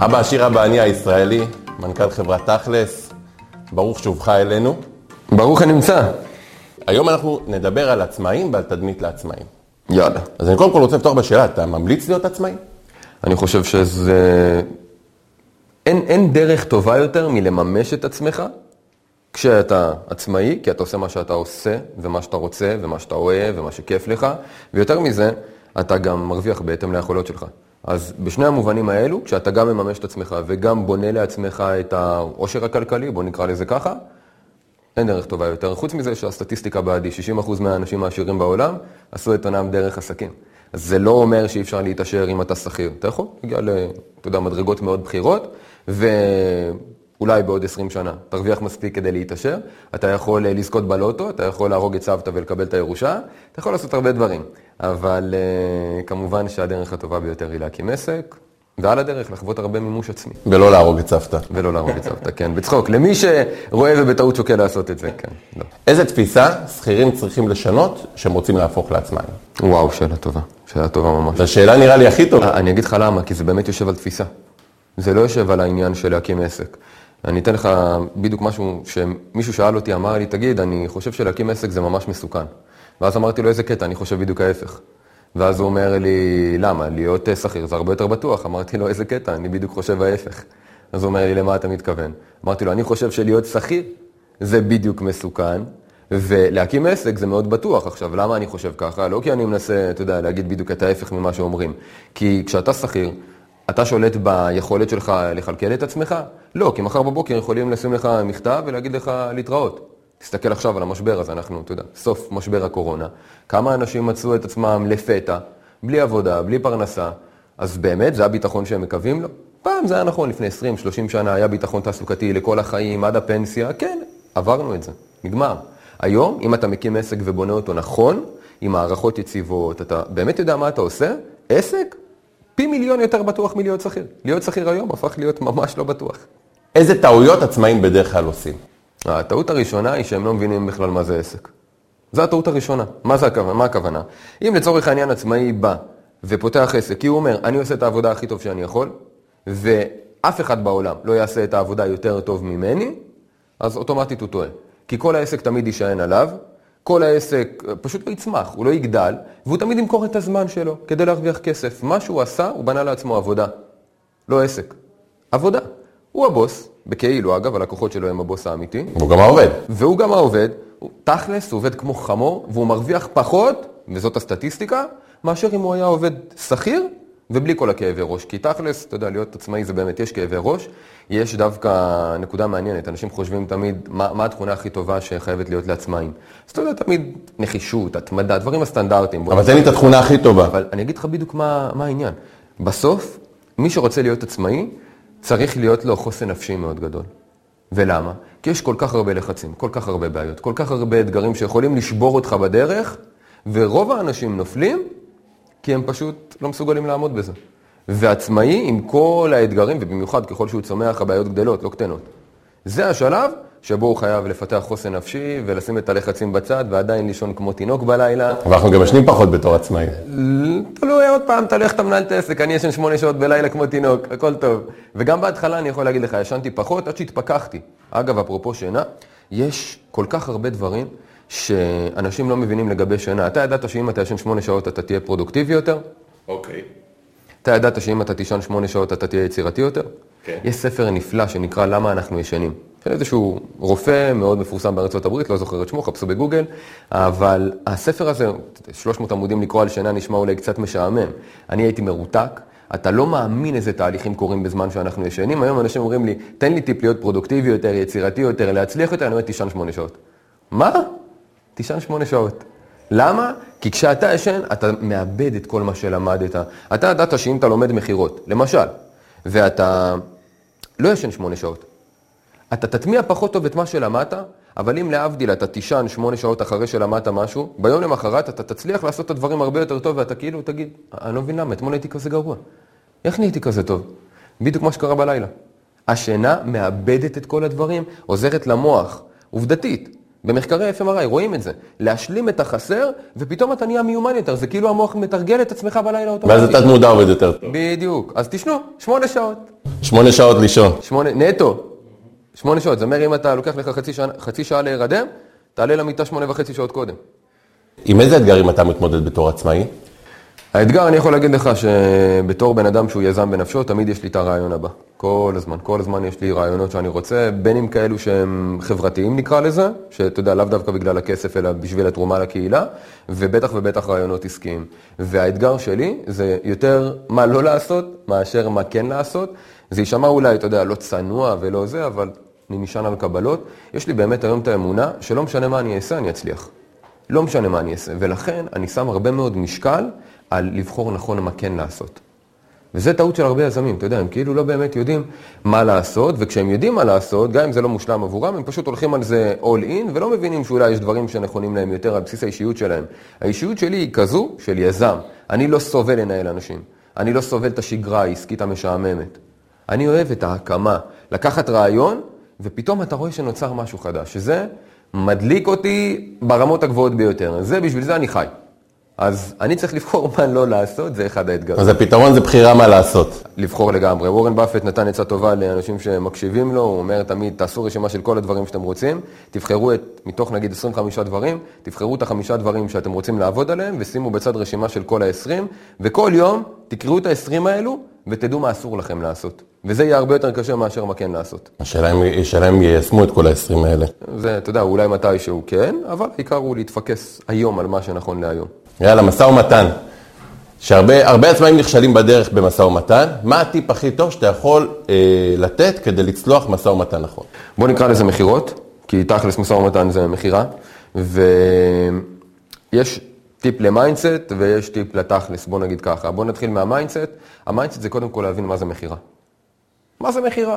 אבא עשיר אבא אני הישראלי, מנכ"ל חברת תכלס, ברוך שובך אלינו. ברוך הנמצא. היום אנחנו נדבר על עצמאים ועל תדמית לעצמאים. יאללה. אז אני קודם כל רוצה לפתוח בשאלה, אתה ממליץ להיות עצמאי? אני חושב שזה... אין, אין דרך טובה יותר מלממש את עצמך כשאתה עצמאי, כי אתה עושה מה שאתה עושה, ומה שאתה רוצה, ומה שאתה אוהב, ומה שכיף לך, ויותר מזה, אתה גם מרוויח בהתאם ליכולות שלך. אז בשני המובנים האלו, כשאתה גם מממש את עצמך וגם בונה לעצמך את העושר הכלכלי, בוא נקרא לזה ככה, אין דרך טובה יותר. חוץ מזה שהסטטיסטיקה בעדי, 60% מהאנשים העשירים בעולם עשו את עונם דרך עסקים. אז זה לא אומר שאי אפשר להתעשר אם אתה שכיר. אתה יכול להגיע ל, אתה יודע, מדרגות מאוד בכירות, ואולי בעוד 20 שנה תרוויח מספיק כדי להתעשר. אתה יכול לזכות בלוטו, אתה יכול להרוג את סבתא ולקבל את הירושה, אתה יכול לעשות הרבה דברים. אבל uh, כמובן שהדרך הטובה ביותר היא להקים עסק, ועל הדרך לחוות הרבה מימוש עצמי. ולא להרוג את סבתא. ולא להרוג את סבתא, כן, בצחוק. למי שרואה ובטעות שוקל לעשות את זה, כן. לא. איזה תפיסה שכירים צריכים לשנות שהם רוצים להפוך לעצמאים? וואו, שאלה טובה. שאלה טובה ממש. זו השאלה נראה לי הכי טובה. אני אגיד לך למה, כי זה באמת יושב על תפיסה. זה לא יושב על העניין של להקים עסק. אני אתן לך בדיוק משהו שמישהו שאל אותי, אמר לי, תגיד, אני חושב שלהקים עסק זה ממש מסוכן. ואז אמרתי לו, איזה קטע, אני חושב בדיוק ההפך. ואז הוא אומר לי, למה? להיות שכיר זה הרבה יותר בטוח. אמרתי לו, איזה קטע, אני בדיוק חושב ההפך. אז הוא אומר לי, למה אתה מתכוון? אמרתי לו, אני חושב שלהיות שכיר זה בדיוק מסוכן, ולהקים עסק זה מאוד בטוח. עכשיו, למה אני חושב ככה? לא כי אני מנסה, אתה יודע, להגיד בדיוק את ההפך ממה שאומרים. כי כשאתה שכיר, אתה שולט ביכולת שלך לכלכל את עצמך? לא, כי מחר בבוקר יכולים לשים לך מכתב ולהגיד לך להתראות. תסתכל עכשיו על המשבר הזה, אנחנו, אתה יודע, סוף משבר הקורונה. כמה אנשים מצאו את עצמם לפתע, בלי עבודה, בלי פרנסה, אז באמת זה הביטחון שהם מקווים לו? פעם זה היה נכון, לפני 20-30 שנה היה ביטחון תעסוקתי לכל החיים, עד הפנסיה, כן, עברנו את זה, נגמר. היום, אם אתה מקים עסק ובונה אותו נכון, עם הערכות יציבות, אתה באמת יודע מה אתה עושה, עסק, פי מיליון יותר בטוח מלהיות שכיר. להיות שכיר היום הפך להיות ממש לא בטוח. איזה טעויות עצמאים בדרך כלל עושים? הטעות הראשונה היא שהם לא מבינים בכלל מה זה עסק. זו הטעות הראשונה. מה, זה הכוונה? מה הכוונה? אם לצורך העניין עצמאי בא ופותח עסק, כי הוא אומר, אני עושה את העבודה הכי טוב שאני יכול, ואף אחד בעולם לא יעשה את העבודה יותר טוב ממני, אז אוטומטית הוא טועה. כי כל העסק תמיד יישען עליו, כל העסק פשוט לא יצמח, הוא לא יגדל, והוא תמיד ימכור את הזמן שלו כדי להרוויח כסף. מה שהוא עשה, הוא בנה לעצמו עבודה, לא עסק. עבודה. הוא הבוס, בכאילו אגב, הלקוחות שלו הם הבוס האמיתי. והוא גם העובד. והוא גם העובד. תכלס, הוא עובד כמו חמור, והוא מרוויח פחות, וזאת הסטטיסטיקה, מאשר אם הוא היה עובד שכיר ובלי כל הכאבי ראש. כי תכלס, אתה יודע, להיות עצמאי זה באמת, יש כאבי ראש. יש דווקא נקודה מעניינת, אנשים חושבים תמיד מה, מה התכונה הכי טובה שחייבת להיות לעצמאים. אז אתה יודע, תמיד נחישות, התמדה, דברים הסטנדרטיים. אבל תן לי את התכונה הכי טובה. אבל אני אגיד לך בדיוק מה, מה העניין. בסוף, מי שרוצה להיות עצמאי, צריך להיות לו חוסן נפשי מאוד גדול. ולמה? כי יש כל כך הרבה לחצים, כל כך הרבה בעיות, כל כך הרבה אתגרים שיכולים לשבור אותך בדרך, ורוב האנשים נופלים כי הם פשוט לא מסוגלים לעמוד בזה. ועצמאי עם כל האתגרים, ובמיוחד ככל שהוא צומח, הבעיות גדלות, לא קטנות. זה השלב שבו הוא חייב לפתח חוסן נפשי ולשים את הלחצים בצד ועדיין לישון כמו תינוק בלילה. ואנחנו גם ישנים פחות בתור עצמאי. תלוי עוד פעם, איך אתה מנהל את העסק, אני ישן שמונה שעות בלילה כמו תינוק, הכל טוב. וגם בהתחלה אני יכול להגיד לך, ישנתי פחות עד שהתפכחתי. אגב, אפרופו שינה, יש כל כך הרבה דברים שאנשים לא מבינים לגבי שינה. אתה ידעת שאם אתה ישן שמונה שעות אתה תהיה פרודוקטיבי יותר? אוקיי. אתה ידעת שאם אתה תישן שמונה שעות אתה תהיה יצירתי יותר? כן. יש ספר נפלא שנקרא למה אנחנו ישנים. של איזשהו רופא מאוד מפורסם בארצות הברית, לא זוכר את שמו, חפשו בגוגל, אבל הספר הזה, 300 עמודים לקרוא על שינה נשמע אולי קצת משעמם. אני הייתי מרותק, אתה לא מאמין איזה תהליכים קורים בזמן שאנחנו ישנים. היום אנשים אומרים לי, תן לי טיפ להיות פרודוקטיבי יותר, יצירתי יותר, להצליח יותר, אני אומר, תישן שמונה שעות. מה? תישן שמונה שעות. למה? כי כשאתה ישן, אתה מאבד את כל מה שלמדת. אתה ידעת שאם אתה לומד מכירות, למשל, ואתה לא ישן שמונה שעות, אתה תטמיע פחות טוב את מה שלמדת, אבל אם להבדיל אתה תישן שמונה שעות אחרי שלמדת משהו, ביום למחרת אתה תצליח לעשות את הדברים הרבה יותר טוב, ואתה כאילו תגיד, אני לא מבין למה, אתמול הייתי כזה גרוע. איך נהייתי כזה טוב? בדיוק מה שקרה בלילה. השינה מאבדת את כל הדברים, עוזרת למוח, עובדתית, במחקרי FMRI רואים את זה. להשלים את החסר, ופתאום אתה נהיה מיומן יותר. זה כאילו המוח מתרגל את עצמך בלילה אוטומטית. ואז התת מודע עובד יותר טוב. בדיוק. אז תשנו, שמונה שעות. שמונה שעות לישון. שמונה, נטו. שמונה שעות. זה אומר אם אתה לוקח לך חצי שעה, חצי שעה להירדם, תעלה למיטה שמונה וחצי שעות קודם. עם איזה אתגרים אתה מתמודד בתור עצמאי? האתגר, אני יכול להגיד לך שבתור בן אדם שהוא יזם בנפשו, תמיד יש לי את הרעיון הבא. כל הזמן, כל הזמן יש לי רעיונות שאני רוצה, בין אם כאלו שהם חברתיים נקרא לזה, שאתה יודע, לאו דווקא בגלל הכסף, אלא בשביל התרומה לקהילה, ובטח ובטח רעיונות עסקיים. והאתגר שלי זה יותר מה לא לעשות, מאשר מה כן לעשות. זה יישמע אולי, אתה יודע, לא צנוע ולא זה, אבל אני נשען על קבלות. יש לי באמת היום את האמונה שלא משנה מה אני אעשה, אני אצליח. לא משנה מה אני אעשה, ולכן אני שם הרבה מאוד משקל על לבחור נכון מה כן לעשות. וזה טעות של הרבה יזמים, אתה יודע, הם כאילו לא באמת יודעים מה לעשות, וכשהם יודעים מה לעשות, גם אם זה לא מושלם עבורם, הם פשוט הולכים על זה all in, ולא מבינים שאולי יש דברים שנכונים להם יותר על בסיס האישיות שלהם. האישיות שלי היא כזו של יזם. אני לא סובל לנהל אנשים. אני לא סובל את השגרה העסקית המשעממת. אני אוהב את ההקמה, לקחת רעיון, ופתאום אתה רואה שנוצר משהו חדש, שזה מדליק אותי ברמות הגבוהות ביותר. זה, בשביל זה אני חי. אז אני צריך לבחור מה לא לעשות, זה אחד האתגרים. אז הפתרון זה בחירה מה לעשות. לבחור לגמרי. וורן באפט נתן עצה טובה לאנשים שמקשיבים לו, הוא אומר תמיד, תעשו רשימה של כל הדברים שאתם רוצים, תבחרו את, מתוך נגיד 25 דברים, תבחרו את החמישה דברים שאתם רוצים לעבוד עליהם, ושימו בצד רשימה של כל ה-20, וכל יום תקראו את ה-20 האלו, ותדעו מה אסור לכם לעשות. וזה יהיה הרבה יותר קשה מאשר מה כן לעשות. השאלה אם יישמו את כל ה-20 האלה. זה, אתה יודע, אולי מתישהו כן, אבל העיקר הוא להתפקס היום על מה שנכון להיום. יאללה, משא ומתן. שהרבה עצמאים נכשלים בדרך במשא ומתן, מה הטיפ הכי טוב שאתה יכול אה, לתת כדי לצלוח משא ומתן נכון? בוא נקרא לזה מכירות, כי תכלס משא ומתן זה מכירה, ויש טיפ ל mindset ויש טיפ לתכלס, בוא נגיד ככה. בוא נתחיל מה mindset. ה mindset זה קודם כל להבין מה זה מכירה. מה זה מכירה?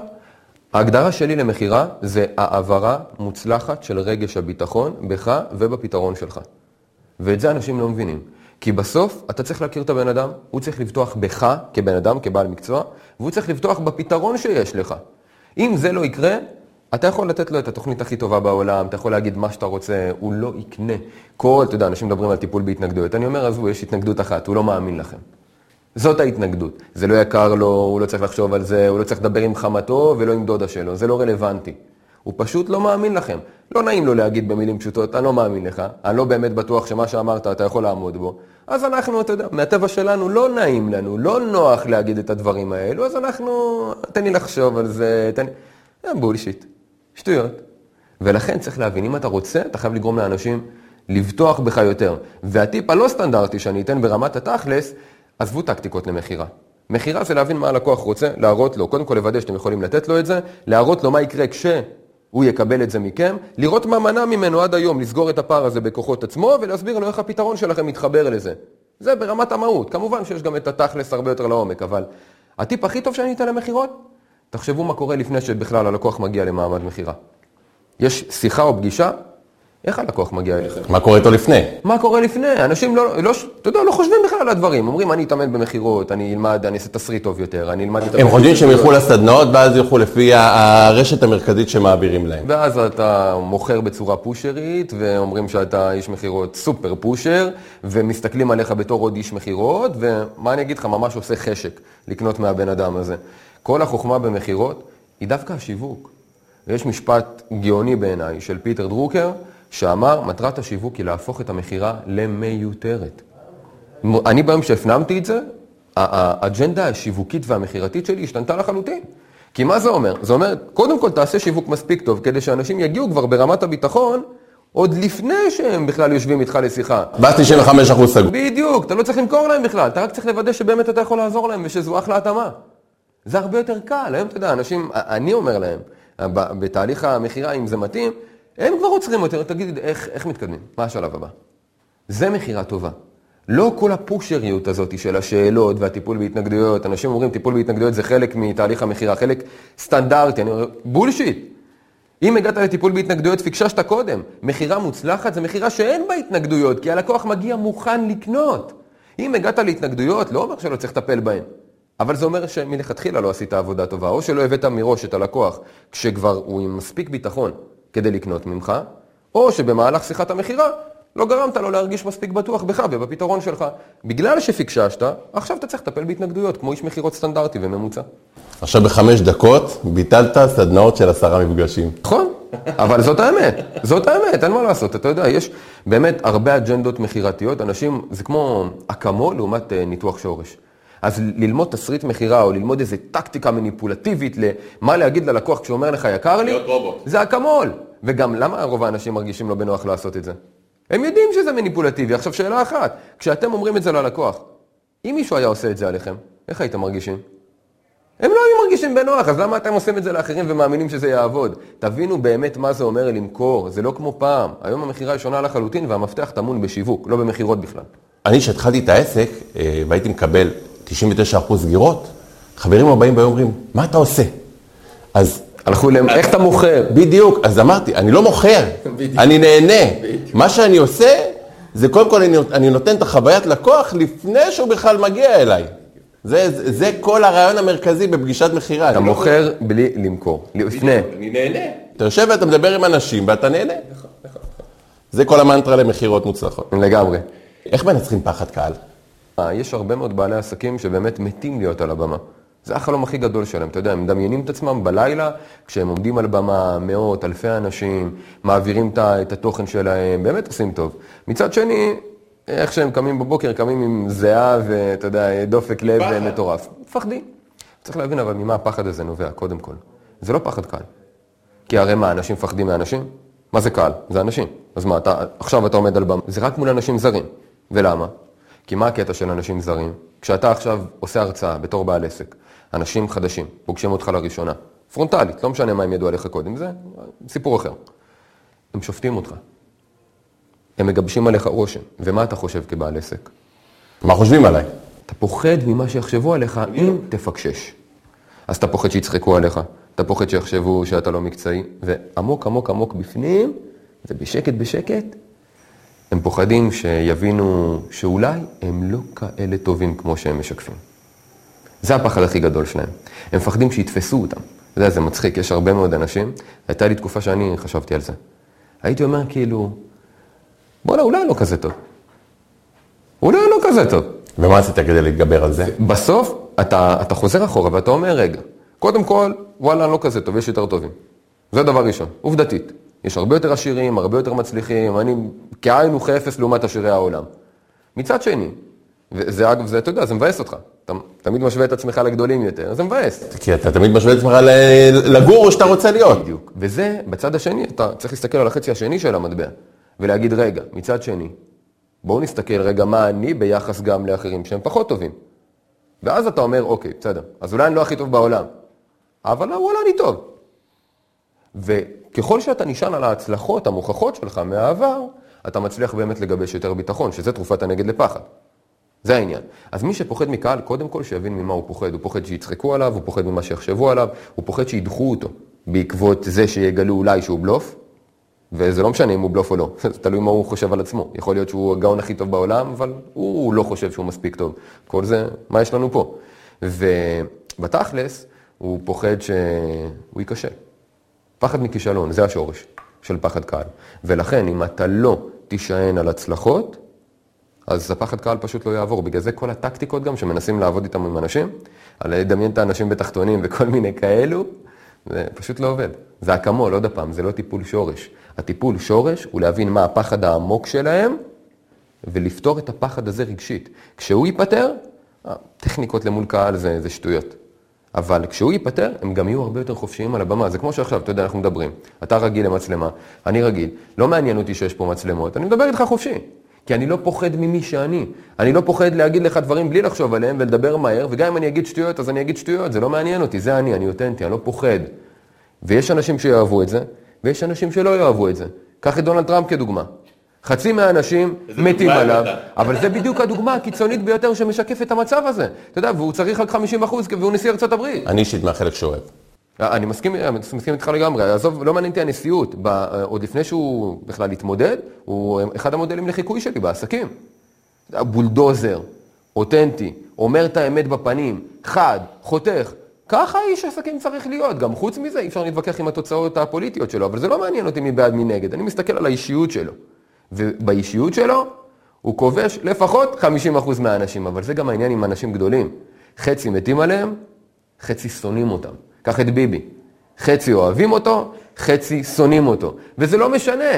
ההגדרה שלי למכירה זה העברה מוצלחת של רגש הביטחון בך ובפתרון שלך. ואת זה אנשים לא מבינים. כי בסוף אתה צריך להכיר את הבן אדם, הוא צריך לבטוח בך כבן אדם, כבעל מקצוע, והוא צריך לבטוח בפתרון שיש לך. אם זה לא יקרה, אתה יכול לתת לו את התוכנית הכי טובה בעולם, אתה יכול להגיד מה שאתה רוצה, הוא לא יקנה. כל, אתה יודע, אנשים מדברים על טיפול בהתנגדויות. אני אומר, עזבו, יש התנגדות אחת, הוא לא מאמין לכם. זאת ההתנגדות. זה לא יקר לו, הוא לא צריך לחשוב על זה, הוא לא צריך לדבר עם חמתו ולא עם דודה שלו, זה לא רלוונטי. הוא פשוט לא מאמין לכם. לא נעים לו להגיד במילים פשוטות, אני לא מאמין לך, אני לא באמת בטוח שמה שאמרת אתה יכול לעמוד בו. אז אנחנו, אתה יודע, מהטבע שלנו לא נעים לנו, לא נוח להגיד את הדברים האלו, אז אנחנו, תן לי לחשוב על זה, תן לי... בולשיט, שטויות. ולכן צריך להבין, אם אתה רוצה, אתה חייב לגרום לאנשים לבטוח בך יותר. והטיפ הלא סטנדרטי שאני אתן ברמת התכלס, עזבו טקטיקות למכירה. מכירה זה להבין מה הלקוח רוצה, להראות לו, קודם כל לוודא שאתם יכולים לתת לו את זה, להראות לו מה יקרה כש... הוא יקבל את זה מכם, לראות מה מנע ממנו עד היום לסגור את הפער הזה בכוחות עצמו ולהסביר לו איך הפתרון שלכם מתחבר לזה. זה ברמת המהות. כמובן שיש גם את התכלס הרבה יותר לעומק, אבל הטיפ הכי טוב שאני אתן למכירות, תחשבו מה קורה לפני שבכלל הלקוח מגיע למעמד מכירה. יש שיחה או פגישה, איך הלקוח מגיע אליכם? מה קורה איתו לפני? מה קורה לפני? אנשים לא, לא, אתה יודע, לא חושבים בכלל על הדברים. אומרים, אני אתאמן במכירות, אני אלמד, אני אעשה תסריט טוב יותר, אני אלמד... הם חושבים שהם ילכו לסדנאות, ואז ילכו לפי הרשת המרכזית שמעבירים להם. ואז אתה מוכר בצורה פושרית, ואומרים שאתה איש מכירות סופר פושר, ומסתכלים עליך בתור עוד איש מכירות, ומה אני אגיד לך, ממש עושה חשק לקנות מהבן אדם הזה. כל החוכמה במכירות היא דווקא השיווק. ויש משפט גאוני בעיניי של פיטר דרוקר, שאמר, מטרת השיווק היא להפוך את המכירה למיותרת. אני ביום שהפנמתי את זה, האג'נדה השיווקית והמכירתית שלי השתנתה לחלוטין. כי מה זה אומר? זה אומר, קודם כל תעשה שיווק מספיק טוב, כדי שאנשים יגיעו כבר ברמת הביטחון, עוד לפני שהם בכלל יושבים איתך לשיחה. ואז 95% סגור. בדיוק, אתה לא צריך למכור להם בכלל, אתה רק צריך לוודא שבאמת אתה יכול לעזור להם ושזו אחלה התאמה. זה הרבה יותר קל, היום אתה יודע, אנשים, אני אומר להם, בתהליך המכירה, אם זה מתאים, הם כבר עוצרים אותי, תגיד, איך, איך מתקדמים? מה השלב הבא? זה מכירה טובה. לא כל הפושריות הזאת של השאלות והטיפול בהתנגדויות. אנשים אומרים, טיפול בהתנגדויות זה חלק מתהליך המכירה, חלק סטנדרטי. אני אומר, בולשיט. אם הגעת לטיפול בהתנגדויות, פיקששת קודם. מכירה מוצלחת זה מכירה שאין בה התנגדויות, כי הלקוח מגיע מוכן לקנות. אם הגעת להתנגדויות, לא אומר שלא צריך לטפל בהן. אבל זה אומר שמלכתחילה לא עשית עבודה טובה, או שלא הבאת מראש את הלקוח כשכבר הוא עם מספיק ביטחון כדי לקנות ממך, או שבמהלך שיחת המכירה לא גרמת לו להרגיש מספיק בטוח בך ובפתרון שלך. בגלל שפיקששת, עכשיו אתה צריך לטפל בהתנגדויות, כמו איש מכירות סטנדרטי וממוצע. עכשיו בחמש דקות ביטלת סדנאות של עשרה מפגשים. נכון, אבל זאת האמת, זאת האמת, אין מה לעשות, אתה יודע, יש באמת הרבה אג'נדות מכירתיות, אנשים, זה כמו אקמול לעומת אה, ניתוח שורש. אז ללמוד תסריט מכירה או ללמוד איזה טקטיקה מניפולטיבית למה להגיד ללקוח כשהוא אומר לך יקר לי. זה אקמול. וגם למה רוב האנשים מרגישים לא בנוח לעשות את זה? הם יודעים שזה מניפולטיבי. עכשיו שאלה אחת, כשאתם אומרים את זה ללקוח, אם מישהו היה עושה את זה עליכם, איך הייתם מרגישים? הם לא היו מרגישים בנוח, אז למה אתם עושים את זה לאחרים ומאמינים שזה יעבוד? תבינו באמת מה זה אומר למכור, זה לא כמו פעם. היום המכירה היא שונה לחלוטין והמפתח טמון בשיווק, לא במכירות בכלל. אני, כשהתחלתי את העסק אה, והייתי מקבל 99% סגירות, חברים הבאים והיו אומרים, מה אתה עושה? אז הלכו להם, איך אתה מוכר? בדיוק, אז אמרתי, אני לא מוכר. אני נהנה. מה שאני עושה, זה קודם כל אני, אני נותן את החוויית לקוח לפני שהוא בכלל מגיע אליי. זה, זה, זה כל הרעיון המרכזי בפגישת מכירה. אתה לא- מוכר בלי למכור, לפני. אני נהנה. אתה יושב ואתה מדבר עם אנשים ואתה נהנה. זה כל המנטרה למכירות מוצלחות. לגמרי. איך מנצחים פחד קהל? יש הרבה מאוד בעלי עסקים שבאמת מתים להיות על הבמה. זה החלום הכי גדול שלהם, אתה יודע, הם מדמיינים את עצמם בלילה, כשהם עומדים על במה, מאות, אלפי אנשים, מעבירים את התוכן שלהם, באמת עושים טוב. מצד שני, איך שהם קמים בבוקר, קמים עם זיעה ואתה יודע, דופק לב פחד. מטורף. מפחדים. צריך להבין אבל ממה הפחד הזה נובע, קודם כל. זה לא פחד קל. כי הרי מה, אנשים מפחדים מאנשים? מה זה קל? זה אנשים. אז מה, אתה, עכשיו אתה עומד על במה, זה רק מול אנשים זרים. ולמה? כי מה הקטע של אנשים זרים? כשאתה עכשיו עושה הרצאה בתור בעל עסק, אנשים חדשים, פוגשים אותך לראשונה, פרונטלית, לא משנה מה הם ידעו עליך קודם, זה סיפור אחר. הם שופטים אותך. הם מגבשים עליך רושם. ומה אתה חושב כבעל עסק? מה חושבים עליי? אתה פוחד ממה שיחשבו עליך אם תפקשש. אז אתה פוחד שיצחקו עליך, אתה פוחד שיחשבו שאתה לא מקצועי, ועמוק עמוק עמוק בפנים, ובשקט בשקט, הם פוחדים שיבינו שאולי הם לא כאלה טובים כמו שהם משקפים. זה הפחד הכי גדול שלהם. הם מפחדים שיתפסו אותם. אתה יודע, זה מצחיק, יש הרבה מאוד אנשים, הייתה לי תקופה שאני חשבתי על זה. הייתי אומר כאילו, בוא'נה, אולי לא כזה טוב. אולי לא כזה טוב. ומה עשית כדי להתגבר על זה? בסוף אתה, אתה חוזר אחורה ואתה אומר, רגע, קודם כל, וואלה, אני לא כזה טוב, יש יותר טובים. זה דבר ראשון, עובדתית. יש הרבה יותר עשירים, הרבה יותר מצליחים, אני כאין וכאפס לעומת עשירי העולם. מצד שני, וזה אגב, זה, אתה יודע, זה מבאס אותך. אתה תמיד משווה את עצמך לגדולים יותר, זה מבאס. כי אתה תמיד משווה את עצמך לגורו שאתה רוצה להיות. בדיוק. וזה, בצד השני, אתה צריך להסתכל על החצי השני של המטבע, ולהגיד, רגע, מצד שני, בואו נסתכל רגע מה אני ביחס גם לאחרים שהם פחות טובים. ואז אתה אומר, אוקיי, בסדר, אז אולי אני לא הכי טוב בעולם, אבל וואלה, אני טוב. וככל שאתה נשען על ההצלחות המוכחות שלך מהעבר, אתה מצליח באמת לגבש יותר ביטחון, שזה תרופת הנגד לפחד. זה העניין. אז מי שפוחד מקהל, קודם כל שיבין ממה הוא פוחד. הוא פוחד שיצחקו עליו, הוא פוחד ממה שיחשבו עליו, הוא פוחד שידחו אותו בעקבות זה שיגלו אולי שהוא בלוף, וזה לא משנה אם הוא בלוף או לא, זה תלוי מה הוא חושב על עצמו. יכול להיות שהוא הגאון הכי טוב בעולם, אבל הוא לא חושב שהוא מספיק טוב. כל זה, מה יש לנו פה? ובתכלס, הוא פוחד שהוא ייכשל. פחד מכישלון, זה השורש של פחד קהל. ולכן, אם אתה לא תישען על הצלחות, אז הפחד קהל פשוט לא יעבור. בגלל זה כל הטקטיקות גם שמנסים לעבוד איתם עם אנשים, על לדמיין את האנשים בתחתונים וכל מיני כאלו, זה פשוט לא עובד. זה אקמול, עוד פעם, זה לא טיפול שורש. הטיפול שורש הוא להבין מה הפחד העמוק שלהם, ולפתור את הפחד הזה רגשית. כשהוא ייפטר, הטכניקות למול קהל זה, זה שטויות. אבל כשהוא ייפטר, הם גם יהיו הרבה יותר חופשיים על הבמה. זה כמו שעכשיו, אתה יודע, אנחנו מדברים. אתה רגיל למצלמה, אני רגיל. לא מעניין אותי שיש פה מצלמות, אני מדבר איתך חופשי. כי אני לא פוחד ממי שאני. אני לא פוחד להגיד לך דברים בלי לחשוב עליהם ולדבר מהר, וגם אם אני אגיד שטויות, אז אני אגיד שטויות, זה לא מעניין אותי, זה אני, אני אותנטי, אני לא פוחד. ויש אנשים שיאהבו את זה, ויש אנשים שלא יאהבו את זה. קח את דונלד טראמפ כדוגמה. חצי מהאנשים מתים עליו? אבל זה בדיוק הדוגמה הקיצונית ביותר שמשקף את המצב הזה. אתה יודע, והוא צריך רק 50 אחוז, והוא נשיא ארצות הברית. אני אישית מהחלק שאוהב. אני מסכים, מסכים איתך לגמרי, עזוב, לא מעניין אותי הנשיאות, ב, עוד לפני שהוא בכלל התמודד, הוא אחד המודלים לחיקוי שלי בעסקים. בולדוזר, אותנטי, אומר את האמת בפנים, חד, חותך, ככה איש עסקים צריך להיות. גם חוץ מזה, אי אפשר להתווכח עם התוצאות הפוליטיות שלו, אבל זה לא מעניין אותי מי בעד מי נגד. אני מסתכל על האישיות שלו. ובאישיות שלו, הוא כובש לפחות 50% מהאנשים, אבל זה גם העניין עם אנשים גדולים. חצי מתים עליהם, חצי שונאים אותם. קח את ביבי. חצי אוהבים אותו, חצי שונאים אותו. וזה לא משנה,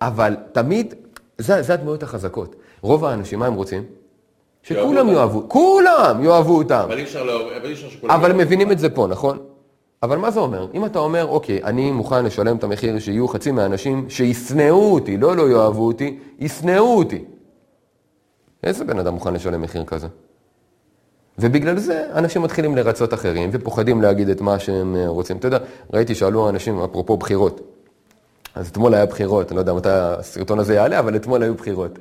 אבל תמיד, זה, זה הדמויות החזקות. רוב האנשים, מה הם רוצים? שכולם יאהבו, כולם יאהבו אותם. אבל אי אפשר שכולם... אבל מבינים את זה פה, נכון? אבל מה זה אומר? אם אתה אומר, אוקיי, אני מוכן לשלם את המחיר שיהיו חצי מהאנשים שישנאו אותי, לא לא יאהבו אותי, ישנאו אותי. איזה בן אדם מוכן לשלם מחיר כזה? ובגלל זה אנשים מתחילים לרצות אחרים ופוחדים להגיד את מה שהם אה, רוצים. אתה יודע, ראיתי, שאלו אנשים, אפרופו בחירות. אז אתמול היה בחירות, אני לא יודע מתי הסרטון הזה יעלה, אבל אתמול היו בחירות.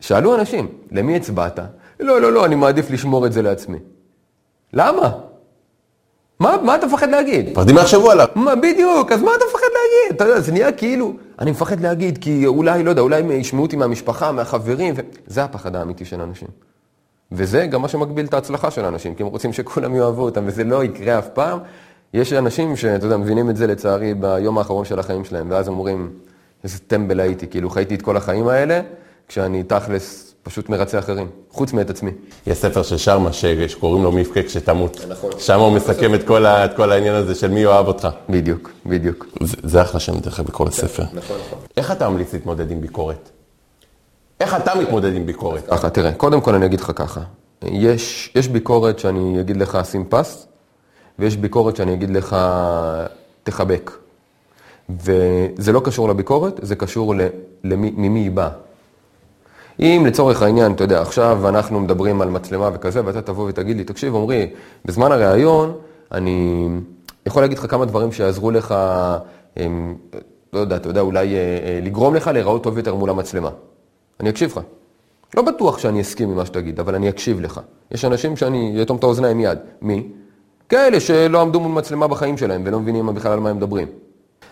ושאלו אנשים, למי הצבעת? לא, לא, לא, אני מעדיף לשמור את זה לעצמי. למה? מה, מה אתה מפחד להגיד? מפחדים יחשבו עליו. מה, בדיוק, אז מה אתה מפחד להגיד? אתה יודע, זה נהיה כאילו, אני מפחד להגיד, כי אולי, לא יודע, אולי הם ישמעו אותי מהמשפחה, מהחברים, ו... זה הפחד האמיתי של אנשים. וזה גם מה שמגביל את ההצלחה של אנשים, כי הם רוצים שכולם יאהבו אותם, וזה לא יקרה אף פעם. יש אנשים שאתה יודע, מבינים את זה לצערי ביום האחרון של החיים שלהם, ואז אומרים, איזה טמבל הייתי, כאילו חייתי את כל החיים האלה, כשאני תכלס פשוט מרצה אחרים, חוץ מאת עצמי. יש ספר של שרמה שקוראים לו יבכה כשתמות. נכון. שם הוא מסכם את כל, ה, את כל העניין הזה של מי יאהב אותך. בדיוק, בדיוק. זה, זה אחלה שם דרך אגב בכל ספר. נכון, נכון. איך אתה ממליץ להתמודד עם ביקורת? איך אתה מתמודד עם ביקורת? ככה, תראה, קודם כל אני אגיד לך ככה. יש, יש ביקורת שאני אגיד לך שים פס, ויש ביקורת שאני אגיד לך תחבק. וזה לא קשור לביקורת, זה קשור למי, ממי היא באה. אם לצורך העניין, אתה יודע, עכשיו אנחנו מדברים על מצלמה וכזה, ואתה תבוא ותגיד לי, תקשיב, עמרי, בזמן הראיון, אני יכול להגיד לך כמה דברים שיעזרו לך, הם, לא יודע, אתה יודע, אולי אה, אה, לגרום לך להיראות טוב יותר מול המצלמה. אני אקשיב לך. לא בטוח שאני אסכים עם שתגיד, אבל אני אקשיב לך. יש אנשים שאני אטום את האוזניים מיד. מי? כאלה שלא עמדו מול מצלמה בחיים שלהם ולא מבינים בכלל על מה הם מדברים.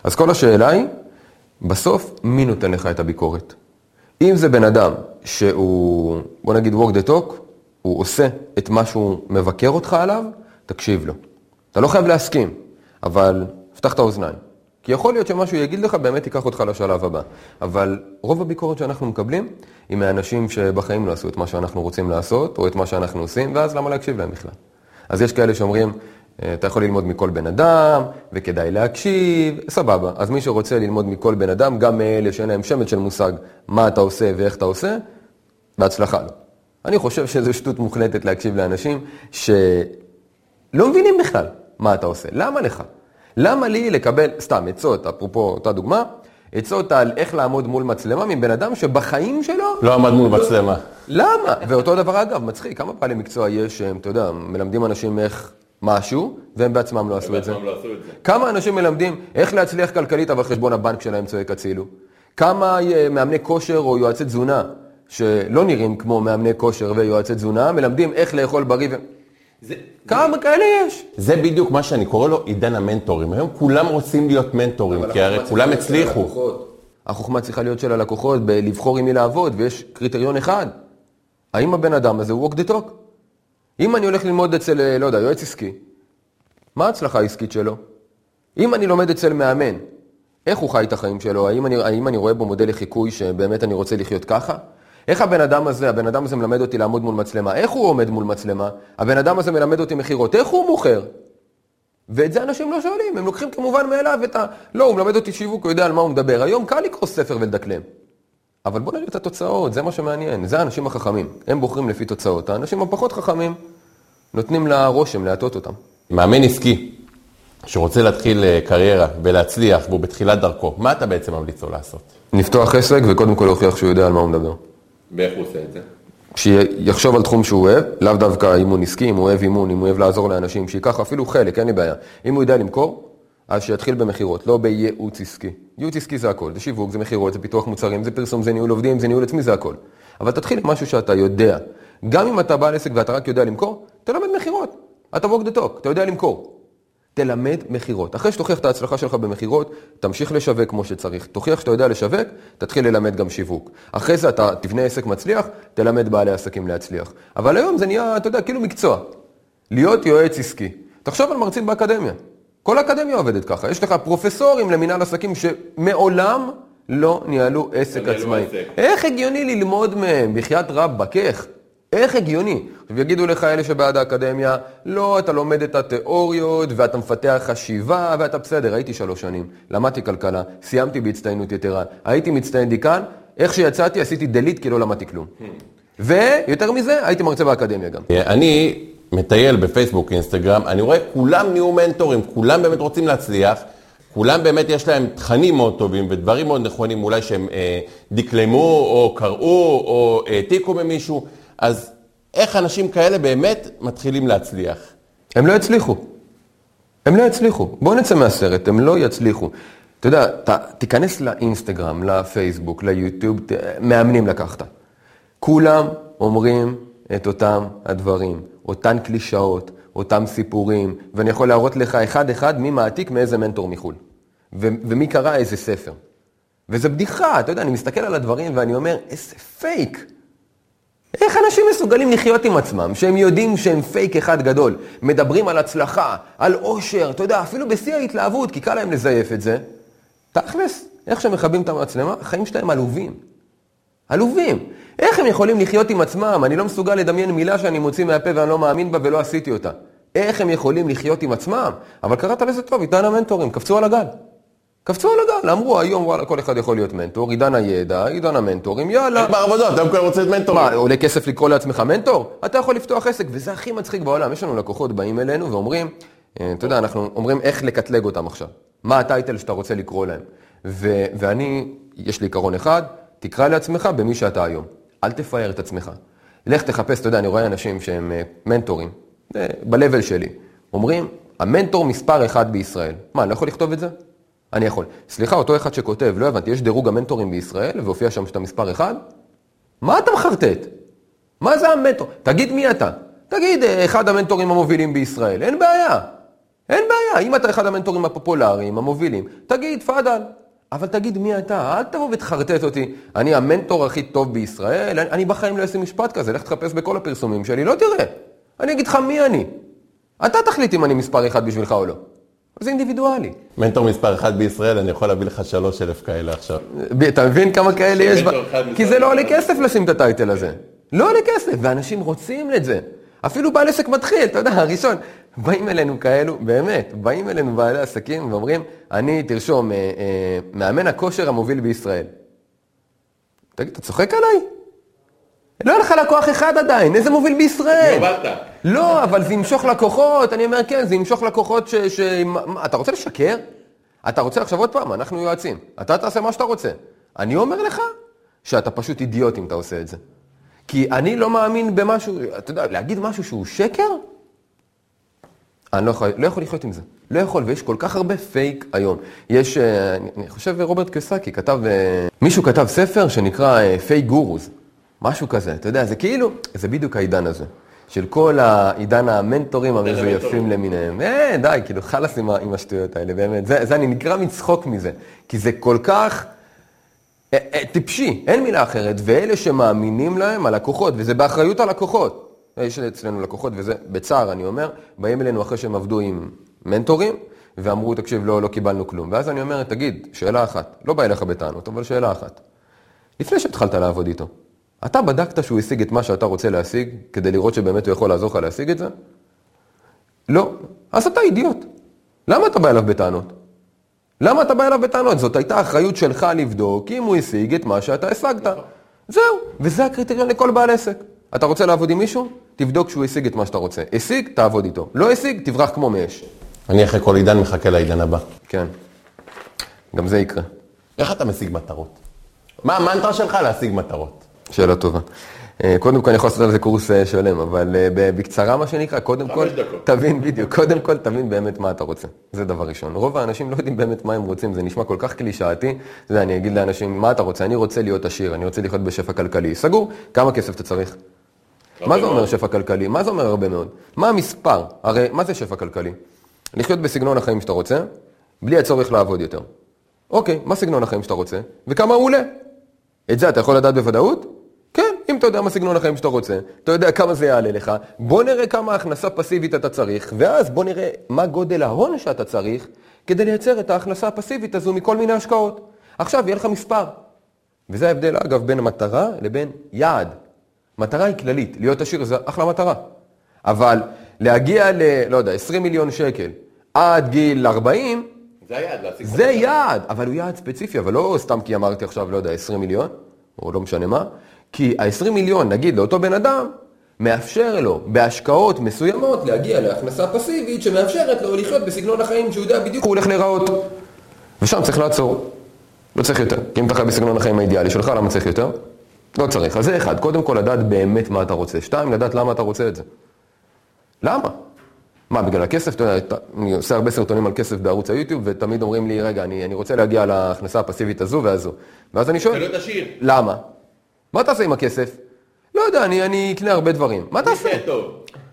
אז כל השאלה היא, בסוף, מי נותן לך את הביקורת? אם זה בן אדם שהוא, בוא נגיד walk the talk, הוא עושה את מה שהוא מבקר אותך עליו, תקשיב לו. אתה לא חייב להסכים, אבל פתח את האוזניים. כי יכול להיות שמשהו יגיד לך, באמת ייקח אותך לשלב הבא. אבל רוב הביקורת שאנחנו מקבלים היא מאנשים שבחיים לא עשו את מה שאנחנו רוצים לעשות, או את מה שאנחנו עושים, ואז למה להקשיב להם בכלל? אז יש כאלה שאומרים, אתה יכול ללמוד מכל בן אדם, וכדאי להקשיב, סבבה. אז מי שרוצה ללמוד מכל בן אדם, גם מאלה שאין להם שמץ של מושג מה אתה עושה ואיך אתה עושה, בהצלחה לו. אני חושב שזו שטות מוחלטת להקשיב לאנשים שלא מבינים בכלל מה אתה עושה. למה לך? למה לי לקבל, סתם, עצות, אפרופו אותה דוגמה, עצות על איך לעמוד מול מצלמה מבן אדם שבחיים שלו... לא עמד מול מצלמה. למה? ואותו דבר אגב, מצחיק, כמה בעלי מקצוע יש שהם, אתה יודע, מלמדים אנשים איך משהו, והם בעצמם לא עשו את זה. לא כמה אנשים מלמדים איך להצליח כלכלית, אבל חשבון הבנק שלהם צועק הצילו? כמה אה, מאמני כושר או יועצי תזונה, שלא נראים כמו מאמני כושר ויועצי תזונה, מלמדים איך לאכול בריא ו... זה, כמה כאלה יש? זה בדיוק מה שאני קורא לו עידן המנטורים. היום כולם רוצים להיות מנטורים, כי הרי כולם הצליחו. החוכמה צריכה להיות של הלקוחות, בלבחור עם מי לעבוד, ויש קריטריון אחד. האם הבן אדם הזה הוא walk the talk? אם אני הולך ללמוד אצל, אה, לא יודע, יועץ עסקי, מה ההצלחה העסקית שלו? אם אני לומד אצל מאמן, איך הוא חי את החיים שלו? האם אני, האם אני רואה בו מודל לחיקוי שבאמת אני רוצה לחיות ככה? איך הבן אדם הזה, הבן אדם הזה מלמד אותי לעמוד מול מצלמה? איך הוא עומד מול מצלמה? הבן אדם הזה מלמד אותי מכירות, איך הוא מוכר? ואת זה אנשים לא שואלים, הם לוקחים כמובן מאליו את ה... לא, הוא מלמד אותי שיווק, הוא יודע על מה הוא מדבר. היום קל לקרוא ספר ולדקלם. אבל בוא נראה את התוצאות, זה מה שמעניין. זה האנשים החכמים. הם בוחרים לפי תוצאות. האנשים הפחות חכמים נותנים לרושם להטות אותם. מאמן עסקי שרוצה להתחיל אה, קריירה ולהצליח, והוא בתחילת דרכו, מה אתה בעצם ממליץ לו לעשות? לפתוח עסק וקודם כל להוכיח שהוא יודע על מה הוא מדבר. ואיך הוא עושה את זה? שיחשוב על תחום שהוא אוהב, לאו דווקא אימון עסקי, אם הוא אוהב אימון, אם הוא אוהב לעזור לאנשים, שייקח אפילו חלק, אין לי בעיה. אם הוא יודע למכור, אז שיתחיל במכירות, לא בייעוץ עסקי. ייעוץ עסקי זה הכל, זה שיווק, זה מכירות, זה פיתוח מוצרים, זה פרסום, זה ניהול עובדים, זה ניהול עצמי, זה הכל. אבל תתחיל עם משהו שאתה יודע. גם אם אתה בעל עסק ואתה רק יודע למכור, תלמד מכירות. אתה walk the talk, אתה יודע למכור. תלמד מכירות. אחרי שתוכיח את ההצלחה שלך במכירות, תמשיך לשווק כמו שצריך. תוכיח שאתה יודע לשווק, תתחיל ללמד גם שיווק. אחרי זה אתה תבנה עסק מצליח, תלמד בעלי עסקים להצליח. אבל היום זה נהיה, אתה יודע, כאילו מקצוע. להיות יועץ עסקי. תחשוב על מרצים באקדמיה. כל האקדמיה עובדת ככה. יש לך פרופסורים למנהל עסקים שמעולם לא ניהלו עסק ניהלו עצמאי. איך הגיוני ללמוד מהם? בחייאת רבאק, איך? איך הגיוני? עכשיו יגידו לך אלה שבעד האקדמיה, לא, אתה לומד את התיאוריות ואתה מפתח חשיבה ואתה בסדר, הייתי שלוש שנים, למדתי כלכלה, סיימתי בהצטיינות יתרה, הייתי מצטיין דיקן, איך שיצאתי עשיתי delete כי לא למדתי כלום. ויותר מזה, הייתי מרצה באקדמיה גם. אני מטייל בפייסבוק, אינסטגרם, אני רואה כולם נהיו מנטורים, כולם באמת רוצים להצליח, כולם באמת יש להם תכנים מאוד טובים ודברים מאוד נכונים, אולי שהם אה, דקלמו או קראו או העתיקו ממישהו, אז איך אנשים כאלה באמת מתחילים להצליח? הם לא יצליחו. הם לא יצליחו. בואו נצא מהסרט, הם לא יצליחו. אתה יודע, ת, תיכנס לאינסטגרם, לפייסבוק, ליוטיוב, ת, מאמנים לקחת. כולם אומרים את אותם הדברים, אותן קלישאות, אותם סיפורים, ואני יכול להראות לך אחד-אחד מי מעתיק מאיזה מנטור מחו"ל, ו- ומי קרא איזה ספר. וזה בדיחה, אתה יודע, אני מסתכל על הדברים ואני אומר, איזה פייק. איך אנשים מסוגלים לחיות עם עצמם, שהם יודעים שהם פייק אחד גדול, מדברים על הצלחה, על אושר, אתה יודע, אפילו בשיא ההתלהבות, כי קל להם לזייף את זה. תכלס, איך שהם מכבים את המצלמה, החיים שלהם עלובים. עלובים. איך הם יכולים לחיות עם עצמם? אני לא מסוגל לדמיין מילה שאני מוציא מהפה ואני לא מאמין בה ולא עשיתי אותה. איך הם יכולים לחיות עם עצמם? אבל קראת לזה טוב, עידן המנטורים, קפצו על הגל. קפצו על הגל, אמרו היום וואלה כל אחד יכול להיות מנטור, עידן הידע, עידן המנטורים, יאללה. בעבודות, היום כולם רוצים להיות מנטורים. מה, עולה כסף לקרוא לעצמך מנטור? אתה יכול לפתוח עסק, וזה הכי מצחיק בעולם. יש לנו לקוחות באים אלינו ואומרים, אה, אתה יודע, אנחנו אומרים איך לקטלג אותם עכשיו. מה הטייטל שאתה רוצה לקרוא להם. ו- ואני, יש לי עיקרון אחד, תקרא לעצמך במי שאתה היום. אל תפאר את עצמך. לך תחפש, אתה יודע, אני רואה אנשים שהם אה, מנטורים, אה, ב-level שלי. אומרים, המנטור מספר אחד בישראל. מה, אני לא יכול לכתוב את זה? אני יכול. סליחה, אותו אחד שכותב, לא הבנתי, יש דירוג המנטורים בישראל, והופיע שם שאתה מספר אחד? מה אתה מחרטט? מה זה המנטור? תגיד מי אתה. תגיד, אה, אחד המנטורים המובילים בישראל. אין בעיה. אין בעיה. אם אתה אחד המנטורים הפופולריים, המובילים, תגיד, תפאדל. אבל תגיד מי אתה, אל תבוא ותחרטט אותי. אני המנטור הכי טוב בישראל, אני, אני בחיים לא אעשה משפט כזה, לך תחפש בכל הפרסומים שלי, לא תראה. אני אגיד לך מי אני. אתה תחליט אם אני מספר אחד בשבילך או לא. זה אינדיבידואלי. מנטור מספר אחד בישראל, אני יכול להביא לך שלוש אלף כאלה עכשיו. אתה מבין כמה כאלה יש? כי זה לא עולה. כסף לשים את הטייטל הזה. לא עולה כסף, ואנשים רוצים את זה. אפילו בעל עסק מתחיל, אתה יודע, הראשון. באים אלינו כאלו, באמת, באים אלינו בעלי עסקים ואומרים, אני, תרשום, אה, אה, מאמן הכושר המוביל בישראל. תגיד, אתה צוחק עליי? לא היה לך לקוח אחד עדיין, איזה מוביל בישראל? קיבלת. לא, אבל זה ימשוך לקוחות, אני אומר כן, זה ימשוך לקוחות ש... ש... מה, אתה רוצה לשקר? אתה רוצה עכשיו עוד פעם, אנחנו יועצים. אתה תעשה מה שאתה רוצה. אני אומר לך שאתה פשוט אידיוט אם אתה עושה את זה. כי אני לא מאמין במשהו, אתה יודע, להגיד משהו שהוא שקר? אני לא יכול, לא יכול לחיות עם זה. לא יכול, ויש כל כך הרבה פייק היום. יש, אה, אני, חושב רוברט קיוסאקי כתב, אה, מישהו כתב ספר שנקרא Fake Gurus. משהו כזה, אתה יודע, זה כאילו, זה בדיוק העידן הזה. של כל העידן המנטורים המזויפים למיניהם. אה, די, כאילו, חלאס עם, עם השטויות האלה, באמת. זה, זה אני נקרע מצחוק מזה. כי זה כל כך אה, אה, טיפשי, אין מילה אחרת. ואלה שמאמינים להם, הלקוחות, וזה באחריות הלקוחות. יש אצלנו לקוחות, וזה בצער, אני אומר, באים אלינו אחרי שהם עבדו עם מנטורים, ואמרו, תקשיב, לא, לא קיבלנו כלום. ואז אני אומר, תגיד, שאלה אחת, לא בא אליך בטענות, אבל שאלה אחת. לפני שהתחלת לעבוד איתו, אתה בדקת שהוא השיג את מה שאתה רוצה להשיג, כדי לראות שבאמת הוא יכול לעזור לך להשיג את זה? לא. אז אתה אידיוט. למה אתה בא אליו בטענות? למה אתה בא אליו בטענות? זאת הייתה אחריות שלך לבדוק אם הוא השיג את מה שאתה השגת. זהו, וזה הקריטריון לכל בעל עסק. אתה רוצה לעבוד עם מישהו? תבדוק שהוא השיג את מה שאתה רוצה. השיג, תעבוד איתו. לא השיג, תברח כמו מאש. אני אחרי כל עידן מחכה לעידן הבא. כן. גם זה יקרה. איך אתה משיג מטרות? מה המנטרה שלך להשיג מטרות? שאלה טובה. אה, קודם כל אני יכול לעשות על זה קורס אה, שלם, אבל אה, בקצרה מה שנקרא, קודם כל, דקות. תבין בדיוק, קודם כל תבין באמת מה אתה רוצה. זה דבר ראשון. רוב האנשים לא יודעים באמת מה הם רוצים, זה נשמע כל כך קלישאתי. אתה יודע, אני אגיד לאנשים, מה אתה רוצה? אני רוצה להיות עשיר, אני רוצה לחיות בשפע כלכלי. סגור, כמה כסף אתה צריך? מה זה אומר שפע כלכלי? מה זה אומר הרבה מאוד? מה המספר? הרי מה זה שפע כלכלי? לחיות בסגנון החיים שאתה רוצה, בלי הצורך לעבוד יותר. אוקיי, מה סגנון החיים שאתה רוצה? וכמה הוא עולה? את זה אתה יכול לדעת בוודאות? כן, אם אתה יודע מה סגנון החיים שאתה רוצה, אתה יודע כמה זה יעלה לך, בוא נראה כמה הכנסה פסיבית אתה צריך, ואז בוא נראה מה גודל ההון שאתה צריך כדי לייצר את ההכנסה הפסיבית הזו מכל מיני השקעות. עכשיו יהיה לך מספר. וזה ההבדל, אגב, בין מטרה לבין יעד. מטרה היא כללית, להיות עשיר זה אחלה מטרה. אבל להגיע ל, לא יודע, 20 מיליון שקל עד גיל 40, זה היעד, להשיג זה יעד, אבל הוא יעד ספציפי, אבל לא סתם כי אמרתי עכשיו, לא יודע, 20 מיליון, או לא משנה מה, כי ה-20 מיליון, נגיד, לאותו בן אדם, מאפשר לו בהשקעות מסוימות להגיע להכנסה פסיבית שמאפשרת לו לחיות בסגנון החיים שהוא יודע בדיוק הוא הולך להיראות. ושם צריך לעצור. לא צריך יותר. כי אם אתה חי בסגנון החיים האידיאלי שלך, למה צריך יותר? לא צריך. אז זה אחד, קודם כל לדעת באמת מה אתה רוצה. שתיים, לדעת למה אתה רוצה את זה. למה? מה, בגלל הכסף? אתה יודע, אני עושה הרבה סרטונים על כסף בערוץ היוטיוב, ותמיד אומרים לי, רגע, אני, אני רוצה להגיע להכנסה הפסיבית הזו והזו. ואז אני שואל. למה? מה תעשה עם הכסף? לא יודע, אני, אני אקנה הרבה דברים. מה תעשה?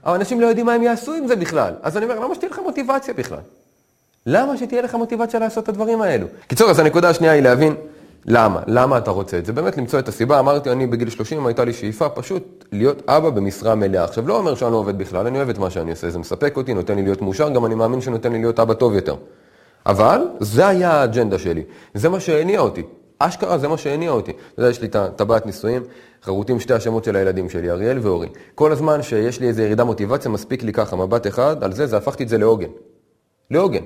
אבל אנשים לא יודעים מה הם יעשו עם זה בכלל. אז אני אומר, למה שתהיה לך מוטיבציה בכלל? למה שתהיה לך מוטיבציה לעשות את הדברים האלו? קיצור, אז הנקודה השנייה היא להבין למה, למה אתה רוצה את זה. באמת למצוא את הסיבה. אמרתי, אני בגיל 30 הייתה לי שאיפה פשוט להיות אבא במשרה מלאה. עכשיו, לא אומר שאני לא עובד בכלל, אני אוהב את מה שאני עושה, זה מספק אותי, נותן לי להיות מאושר, גם אני מאמין שנותן לי להיות אבא טוב יותר. אבל זה היה האג'נדה שלי, זה מה שהניע אותי. אשכרה זה מה שהניע אותי. אתה יודע, יש לי את הטבעת נישואים, חרוטים שתי השמות של הילדים שלי, אריאל ואורי. כל הזמן שיש לי איזו ירידה מוטיבציה, מספיק לי ככה, מבט אחד על זה, זה הפכתי את זה לעוגן. לעוגן.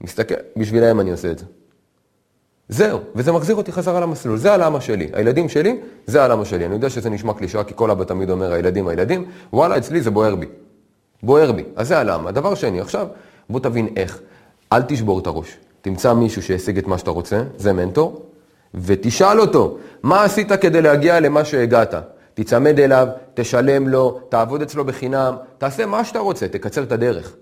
מסתכל, בשבילם אני עושה את זה. זהו, וזה מחזיר אותי חזרה למסלול, זה הלמה שלי. הילדים שלי, זה הלמה שלי. אני יודע שזה נשמע קלישאה, כי כל אבא תמיד אומר, הילדים, הילדים, וואלה, אצלי זה בוער בי. בוער בי. אז זה הלמה. דבר שני, עכשיו, בוא תבין איך. אל תשבור את הראש. תמצא מישהו שהשיג את מה שאתה רוצה, זה מנטור, ותשאל אותו, מה עשית כדי להגיע למה שהגעת? תיצמד אליו, תשלם לו, תעבוד אצלו בחינם, תעשה מה שאתה רוצה, תקצר את הדרך.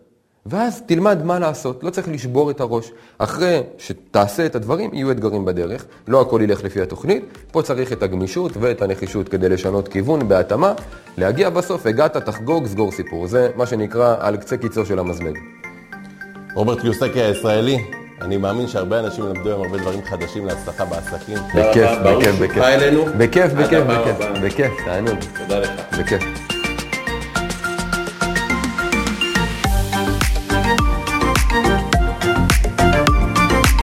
ואז תלמד מה לעשות, לא צריך לשבור את הראש. אחרי שתעשה את הדברים, יהיו אתגרים בדרך, לא הכל ילך לפי התוכנית, פה צריך את הגמישות ואת הנחישות כדי לשנות כיוון בהתאמה, להגיע בסוף, הגעת, תחגוג, סגור סיפור. זה מה שנקרא על קצה קיצו של המזלג. רוברט קיוסקי הישראלי, אני מאמין שהרבה אנשים למדו היום הרבה דברים חדשים להצלחה בעסקים. בכיף, ברוך בכיף, שובך בכיף. אלינו. בכיף, בכיף, בכיף. בכיף, תענוג, תודה לך. בכיף.